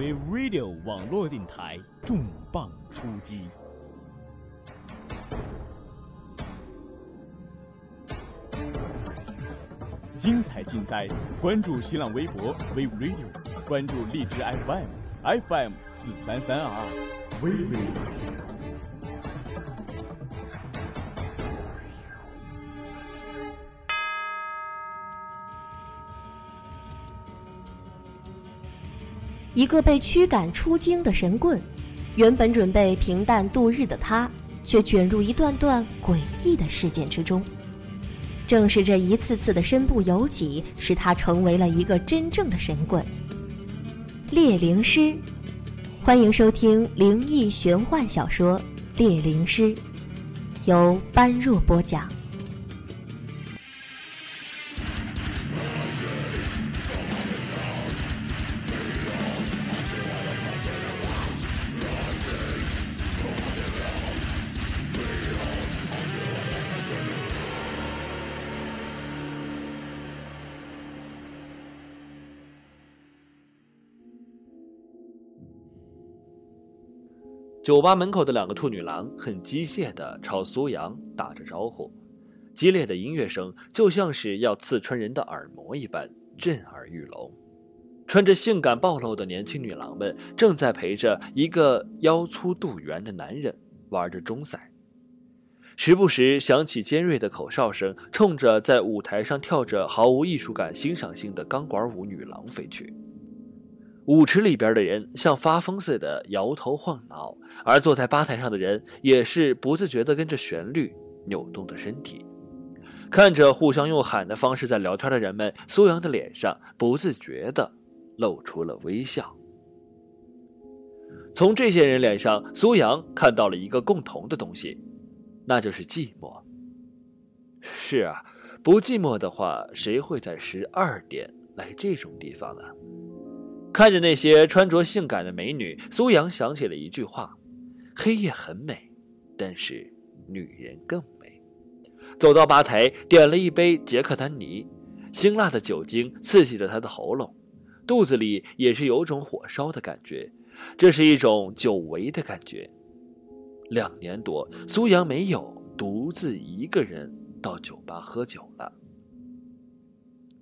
We Radio 网络电台重磅出击，精彩尽在关注新浪微博 v Radio，关注荔枝 FM FM 四三三二二 We Radio。一个被驱赶出京的神棍，原本准备平淡度日的他，却卷入一段段诡异的事件之中。正是这一次次的身不由己，使他成为了一个真正的神棍——猎灵师。欢迎收听灵异玄幻小说《猎灵师》，由般若播讲。酒吧门口的两个兔女郎很机械地朝苏阳打着招呼，激烈的音乐声就像是要刺穿人的耳膜一般，震耳欲聋。穿着性感暴露的年轻女郎们正在陪着一个腰粗肚圆的男人玩着中赛，时不时响起尖锐的口哨声，冲着在舞台上跳着毫无艺术感、欣赏性的钢管舞女郎飞去。舞池里边的人像发疯似的摇头晃脑，而坐在吧台上的人也是不自觉地跟着旋律扭动着身体。看着互相用喊的方式在聊天的人们，苏阳的脸上不自觉地露出了微笑。从这些人脸上，苏阳看到了一个共同的东西，那就是寂寞。是啊，不寂寞的话，谁会在十二点来这种地方呢？看着那些穿着性感的美女，苏阳想起了一句话：“黑夜很美，但是女人更美。”走到吧台，点了一杯杰克丹尼，辛辣的酒精刺激着他的喉咙，肚子里也是有种火烧的感觉，这是一种久违的感觉。两年多，苏阳没有独自一个人到酒吧喝酒了。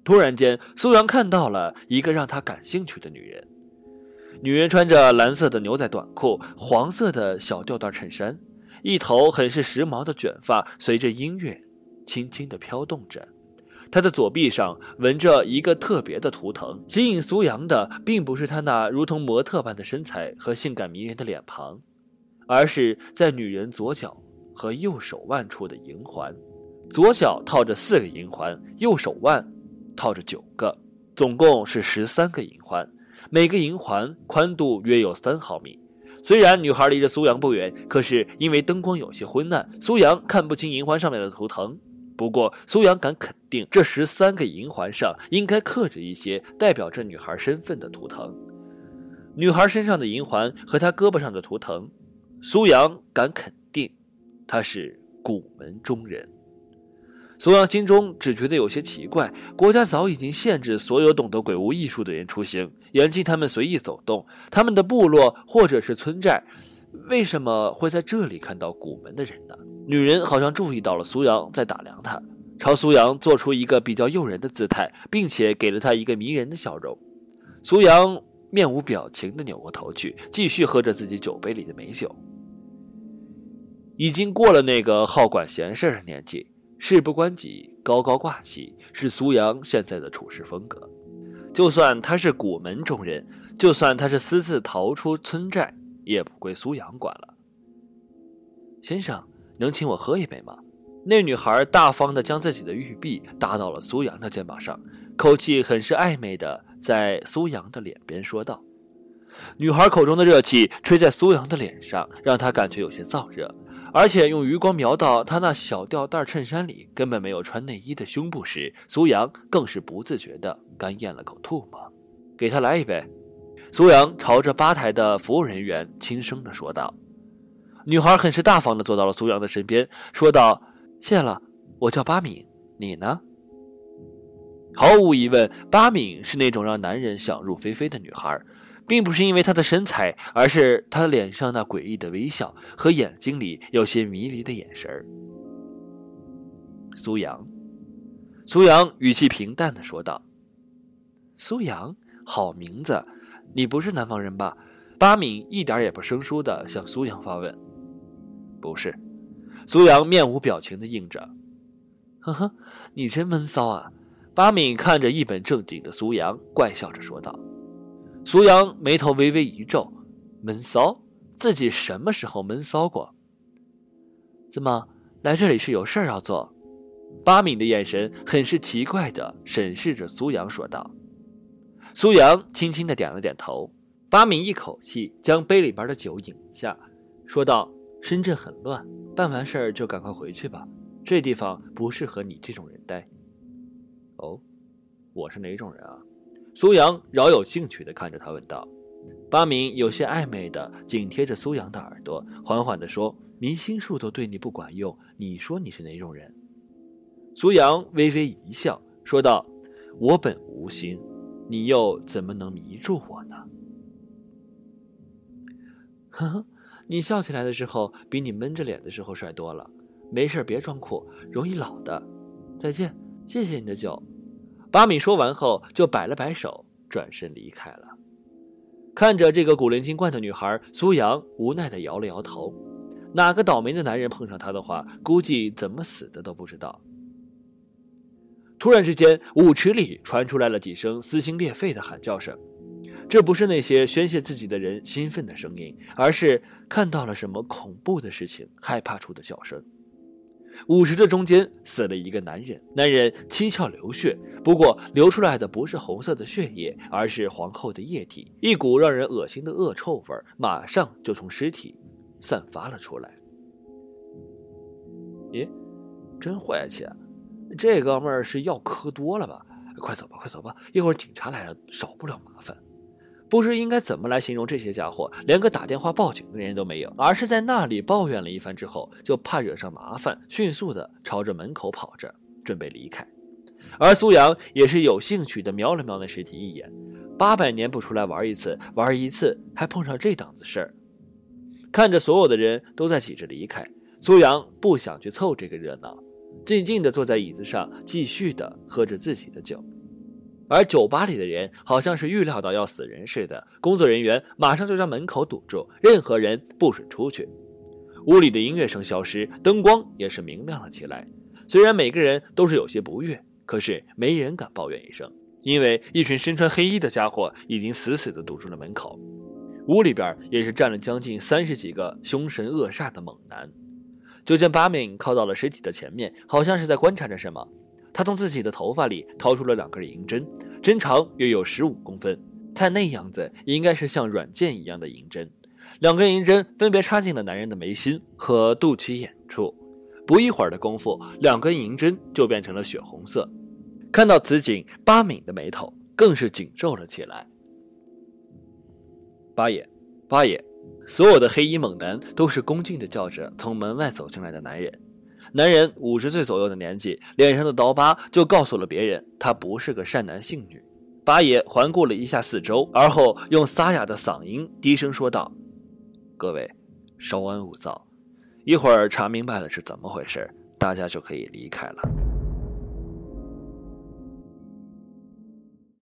突然间，苏阳看到了一个让他感兴趣的女人。女人穿着蓝色的牛仔短裤，黄色的小吊带衬衫，一头很是时髦的卷发随着音乐轻轻地飘动着。她的左臂上纹着一个特别的图腾，吸引苏阳的并不是她那如同模特般的身材和性感迷人的脸庞，而是在女人左脚和右手腕处的银环。左脚套着四个银环，右手腕。套着九个，总共是十三个银环，每个银环宽度约有三毫米。虽然女孩离着苏阳不远，可是因为灯光有些昏暗，苏阳看不清银环上面的图腾。不过，苏阳敢肯定，这十三个银环上应该刻着一些代表着女孩身份的图腾。女孩身上的银环和她胳膊上的图腾，苏阳敢肯定，她是古门中人。苏阳心中只觉得有些奇怪，国家早已经限制所有懂得鬼屋艺术的人出行，严禁他们随意走动。他们的部落或者是村寨，为什么会在这里看到古门的人呢？女人好像注意到了苏阳在打量她，朝苏阳做出一个比较诱人的姿态，并且给了他一个迷人的笑容。苏阳面无表情地扭过头去，继续喝着自己酒杯里的美酒。已经过了那个好管闲事的年纪。事不关己，高高挂起，是苏阳现在的处事风格。就算他是古门中人，就算他是私自逃出村寨，也不归苏阳管了。先生，能请我喝一杯吗？那女孩大方地将自己的玉臂搭到了苏阳的肩膀上，口气很是暧昧的在苏阳的脸边说道。女孩口中的热气吹在苏阳的脸上，让他感觉有些燥热。而且用余光瞄到他那小吊带衬衫里根本没有穿内衣的胸部时，苏阳更是不自觉地干咽了口唾沫。给他来一杯。苏阳朝着吧台的服务人员轻声地说道。女孩很是大方地坐到了苏阳的身边，说道：“谢了，我叫巴敏，你呢？”毫无疑问，巴敏是那种让男人想入非非的女孩。并不是因为他的身材，而是他脸上那诡异的微笑和眼睛里有些迷离的眼神儿。苏阳，苏阳语气平淡的说道：“苏阳，好名字，你不是南方人吧？”巴敏一点也不生疏的向苏阳发问：“不是。”苏阳面无表情的应着：“呵呵，你真闷骚啊！”巴敏看着一本正经的苏阳，怪笑着说道。苏阳眉头微微一皱：“闷骚？自己什么时候闷骚过？怎么来这里是有事儿要做？”巴敏的眼神很是奇怪的审视着苏阳，说道。苏阳轻轻的点了点头。巴敏一口气将杯里边的酒饮下，说道：“深圳很乱，办完事儿就赶快回去吧，这地方不适合你这种人待。”哦，我是哪种人啊？苏阳饶有兴趣地看着他问道。巴敏有些暧昧地紧贴着苏阳的耳朵，缓缓地说：“迷心术都对你不管用，你说你是哪种人？”苏阳微微一笑，说道：“我本无心，你又怎么能迷住我呢？”呵呵，你笑起来的时候比你闷着脸的时候帅多了。没事别装酷，容易老的。再见，谢谢你的酒。巴米说完后就摆了摆手，转身离开了。看着这个古灵精怪的女孩，苏阳无奈地摇了摇头。哪个倒霉的男人碰上她的话，估计怎么死的都不知道。突然之间，舞池里传出来了几声撕心裂肺的喊叫声。这不是那些宣泄自己的人兴奋的声音，而是看到了什么恐怖的事情，害怕出的叫声。舞池的中间死了一个男人，男人七窍流血，不过流出来的不是红色的血液，而是黄厚的液体，一股让人恶心的恶臭味马上就从尸体散发了出来。咦，真晦气啊！这哥们儿是药磕多了吧？快走吧，快走吧，一会儿警察来了，少不了麻烦。不知应该怎么来形容这些家伙，连个打电话报警的人都没有，而是在那里抱怨了一番之后，就怕惹上麻烦，迅速的朝着门口跑着，准备离开。而苏阳也是有兴趣的瞄了瞄那尸体一眼，八百年不出来玩一次，玩一次还碰上这档子事儿。看着所有的人都在挤着离开，苏阳不想去凑这个热闹，静静的坐在椅子上，继续的喝着自己的酒。而酒吧里的人好像是预料到要死人似的，工作人员马上就将门口堵住，任何人不准出去。屋里的音乐声消失，灯光也是明亮了起来。虽然每个人都是有些不悦，可是没人敢抱怨一声，因为一群身穿黑衣的家伙已经死死地堵住了门口。屋里边也是站了将近三十几个凶神恶煞的猛男。就见巴敏靠到了尸体的前面，好像是在观察着什么。他从自己的头发里掏出了两根银针，针长约有十五公分，看那样子应该是像软剑一样的银针。两根银针分别插进了男人的眉心和肚脐眼处。不一会儿的功夫，两根银针就变成了血红色。看到此景，八敏的眉头更是紧皱了起来。八爷，八爷，所有的黑衣猛男都是恭敬地叫着从门外走进来的男人。男人五十岁左右的年纪，脸上的刀疤就告诉了别人，他不是个善男信女。八爷环顾了一下四周，而后用沙哑的嗓音低声说道：“各位，稍安勿躁，一会儿查明白了是怎么回事，大家就可以离开了。”